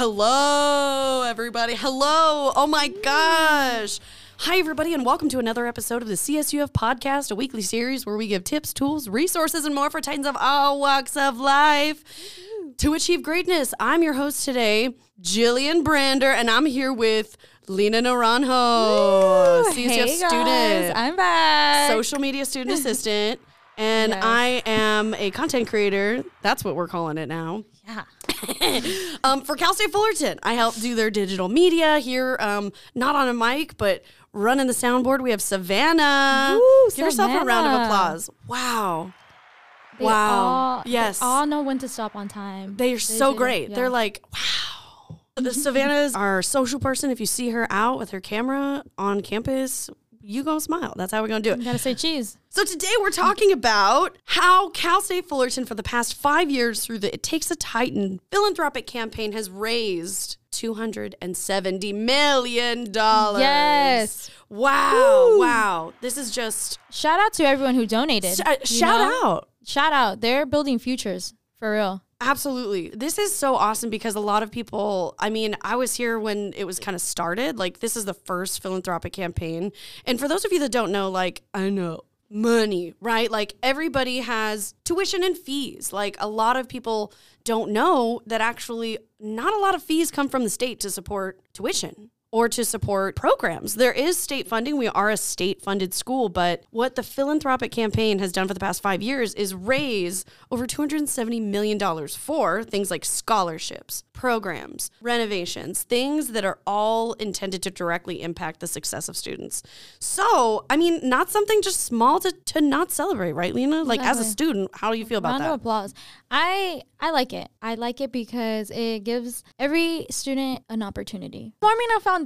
Hello, everybody. Hello. Oh my gosh. Hi, everybody, and welcome to another episode of the CSUF podcast, a weekly series where we give tips, tools, resources, and more for Titans of all walks of life to achieve greatness. I'm your host today, Jillian Brander, and I'm here with Lena Naranjo, CSUF hey student, guys, I'm back. social media student assistant, and Yes. I am a content creator. That's what we're calling it now. yeah. um, for Cal State Fullerton, I help do their digital media here, um, not on a mic, but running the soundboard. We have Savannah. Woo, Give yourself a round of applause. Wow. They Wow. All, they Yes. all know when to stop on time. They are so do, great. yeah. They're like, wow. The Savannah's our social person. If you see her out with her camera on campus, you gonna smile. That's how we're gonna do it. You gotta say cheese. So today we're talking about how Cal State Fullerton for the past five years through the It Takes a Titan philanthropic campaign has raised $270 million. Yes. Wow. Wow. This is just Shout out to everyone who donated. sh- uh, shout know? out. Shout out. They're building futures for real. Absolutely. This is so awesome because a lot of people, I mean, I was here when it was kind of started. Like, this is the first philanthropic campaign. And for those of you that don't know, like, I know money, right? Like, everybody has tuition and fees. Like, a lot of people don't know that actually not a lot of fees come from the state to support tuition or to support programs. There is state funding. We are a state funded school, but what the philanthropic campaign has done for the past five years is raise over $270 million for things like scholarships, programs, renovations, things that are all intended to directly impact the success of students. So, I mean, not something just small to, to not celebrate, right, Lena? Like, as a student, how do you feel about Round that? of applause. I I like it. I like it because it gives every student an opportunity. Forming a foundation,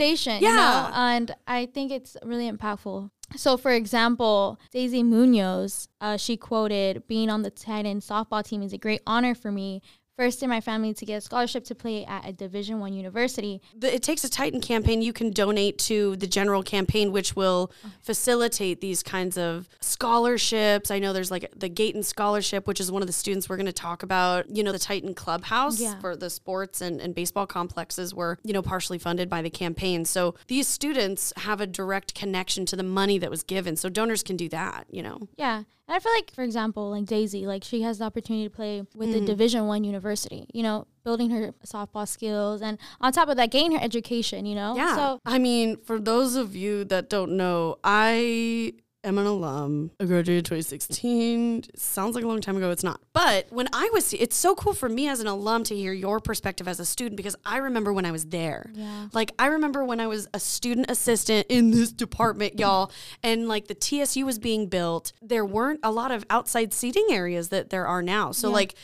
you Yeah. know, and I think it's really impactful. So, for example, Daisy Munoz, uh, she quoted, "Being on the Titan softball team is a great honor for me. First in my family to get a scholarship to play at a Division One university. It Takes a Titan campaign, you can donate to the general campaign, which will Oh. facilitate these kinds of scholarships. I know there's like the Gayton Scholarship, which is one of the students we're going to talk about. You know, the Titan Clubhouse Yeah. for the sports and, and baseball complexes were, you know, partially funded by the campaign. So these students have a direct connection to the money that was given. So donors can do that, you know. Yeah, and I feel like, for example, like Daisy, like she has the opportunity to play with Mm-hmm. the Division One university. You know, building her softball skills, and on top of that, gain her education. You know, Yeah. So I mean, for those of you that don't know, I am an alum. I graduated 2016. Sounds like a long time ago. It's not. But when I was, it's so cool for me as an alum to hear your perspective as a student because I remember when I was there. Yeah. Like, I remember when I was a student assistant in this department, y'all, and like the TSU was being built. There weren't a lot of outside seating areas that there are now. So, Yeah. like,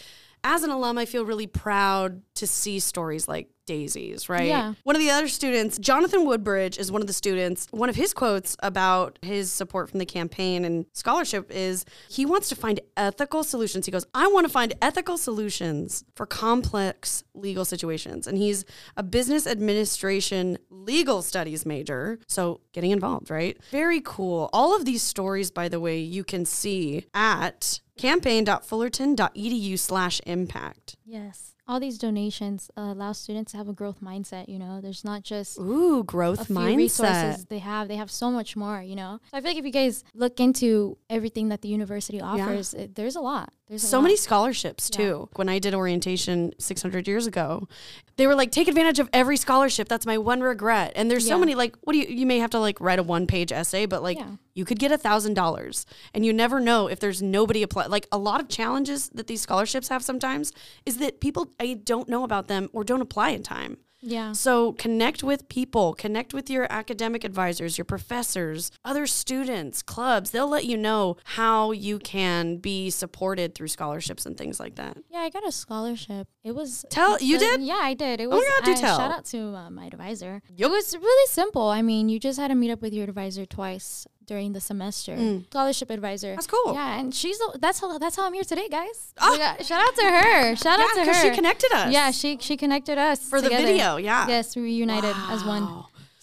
as an alum, I feel really proud to see stories like Daisy's, right? Yeah. One of the other students, Jonathan Woodbridge, is one of the students. One of his quotes about his support from the campaign and scholarship is he wants to find ethical solutions. He goes, I want to find ethical solutions for complex legal situations. And he's a business administration legal studies major. So getting involved, right? Very cool. All of these stories, by the way, you can see at campaign.fullerton.edu slash impact. yes, all these donations uh, allow students to have a growth mindset. You know, there's not just Ooh, a growth few mindset. resources they have. They have so much more. You know, so I feel like if you guys look into everything that the university offers, it, there's a lot. There's a so lot. many scholarships Yeah. too. When I did orientation 600 years ago, they were like, take advantage of every scholarship. That's my one regret. And there's so many like, what do you? You may have to like write a one page essay, but like Yeah. You could get a thousand dollars, and you never know if there's nobody apply. Like a lot of challenges that these scholarships have sometimes is that people I don't know about them or don't apply in time. Yeah. So connect with people, connect with your academic advisors, your professors, other students, clubs. They'll let you know how you can be supported through scholarships and things like that. Yeah, I got a scholarship. It was Tell- you did? Yeah, I did. It Oh my was. God, do I- tell. Shout out to uh, my advisor. Yep. It was really simple. I mean, you just had to meet up with your advisor twice during the semester. Scholarship advisor. Mm. That's cool. Yeah, and she's the, that's how that's how I'm here today, guys. Ah. Yeah, shout out to her. Shout out Yeah, to 'cause her. she connected us. Yeah, she she connected us For the together. video, yeah. Yes, we reunited as one.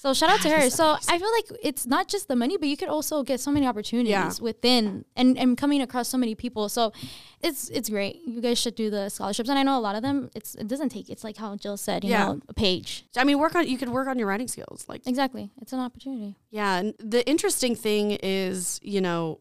So shout out to her. So I feel like it's not just the money, but you could also get so many opportunities Yeah. within and, and coming across so many people. So it's it's great. You guys should do the scholarships, and I know a lot of them. It's it doesn't take. It's like how Jill said. You Yeah. know, a page. I mean, work on you could work on your writing skills. Like Exactly. It's an opportunity. Yeah, and the interesting thing is, you know,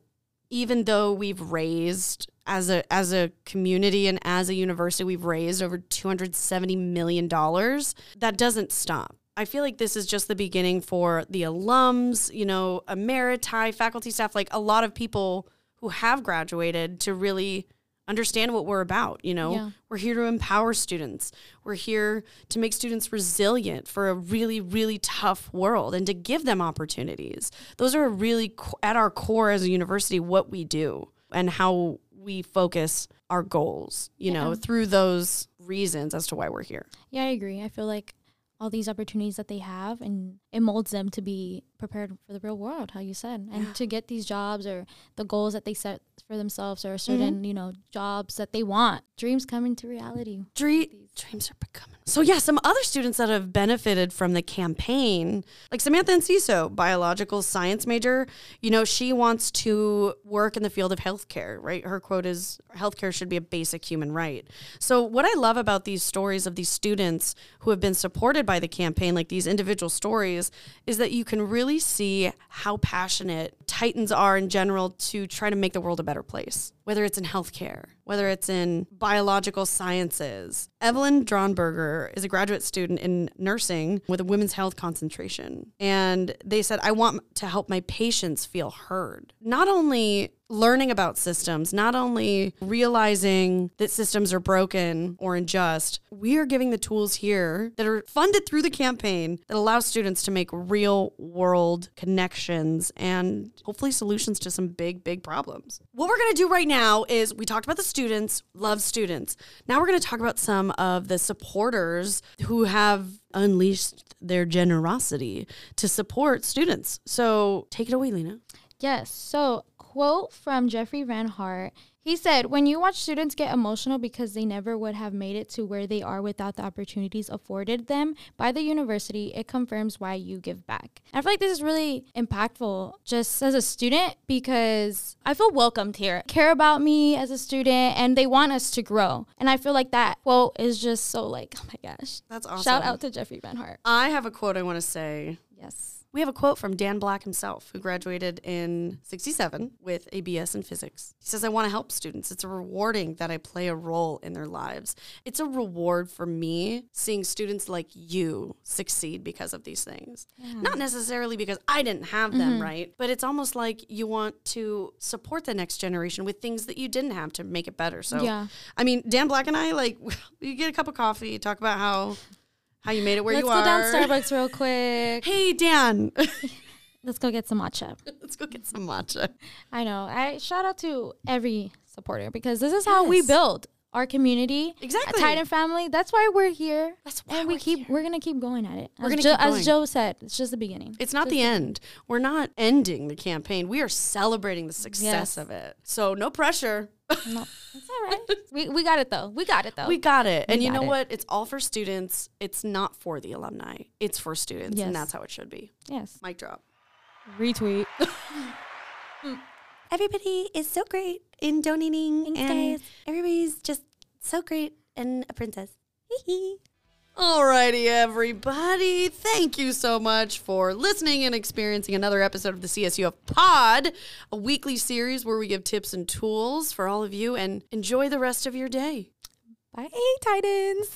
even though we've raised as a as a community and as a university, we've raised over two hundred seventy million dollars. That doesn't stop. I feel like this is just the beginning for the alums, you know, emeriti, faculty, staff, like a lot of people who have graduated to really understand what we're about. You know, Yeah. we're here to empower students. We're here to make students resilient for a really, really tough world and to give them opportunities. Those are really co- at our core as a university what we do and how we focus our goals, you know, through those reasons as to why we're here. Yeah, I agree. I feel like all these opportunities that they have and it molds them to be prepared for the real world, how you said. And Yeah. to get these jobs or the goals that they set for themselves or certain, Mm-hmm. you know, jobs that they want. Dreams come into reality. Dream, dreams are becoming. So yeah, some other students that have benefited from the campaign, like Samantha Enciso, biological science major, you know, she wants to work in the field of healthcare, right? Her quote is healthcare should be a basic human right. So what I love about these stories of these students who have been supported by the campaign, like these individual stories, is that you can really see how passionate Titans are in general to try to make the world a better place, whether it's in healthcare, whether it's in biological sciences. Evelyn Dronberger is a graduate student in nursing with a women's health concentration. And they said, I want to help my patients feel heard. Not only learning about systems, not only realizing that systems are broken or unjust, we are giving the tools here that are funded through the campaign that allow students to make real world connections and hopefully solutions to some big, big problems. What we're going to do right now is we talked about the students, love students. Now we're going to talk about some of the supporters who have unleashed their generosity to support students. So take it away, Lena. Yes. So, quote from Jeffrey Van Hart. He said, When you watch students get emotional because they never would have made it to where they are without the opportunities afforded them by the university, it confirms why you give back. I feel like this is really impactful just as a student because I feel welcomed here. Care about me as a student and they want us to grow. And I feel like that quote is just so like, oh my gosh. That's awesome. Shout out to Jeffrey Van Hart. I have a quote I want to say. Yes. We have a quote from Dan Black himself, who graduated in 67 with a BS in physics. He says, I want to help students. It's rewarding that I play a role in their lives. It's a reward for me seeing students like you succeed because of these things. Not necessarily because I didn't have them, mm-hmm. right? But it's almost like you want to support the next generation with things that you didn't have to make it better. So, Yeah. I mean, Dan Black and I, like, you get a cup of coffee, talk about how. How you made it where Let's you go down Starbucks real quick. Hey Dan, Let's go get some matcha. let's go get some matcha. I know. I shout out to every supporter because this is how we build our community. Exactly. A Titan family. That's why we're here. That's why and we keep here. we're gonna keep going at it. We're as gonna Jo- keep going. as Joe said, it's just the beginning. It's not the end. We're not ending the campaign. We are celebrating the success Yes. of it. So no pressure. No, it's all right. we we got it though. We got it though. We got it. And you know it. what? It's all for students. It's not for the alumni. It's for students. Yes. And that's how it should be. yes. Mic drop. Retweet. Everybody is so great in donating. Thanks, and guys. everybody's just so great and a princess. Alrighty, everybody. Thank you so much for listening and experiencing another episode of the CSUF Pod, a weekly series where we give tips and tools for all of you and enjoy the rest of your day. Bye, Titans.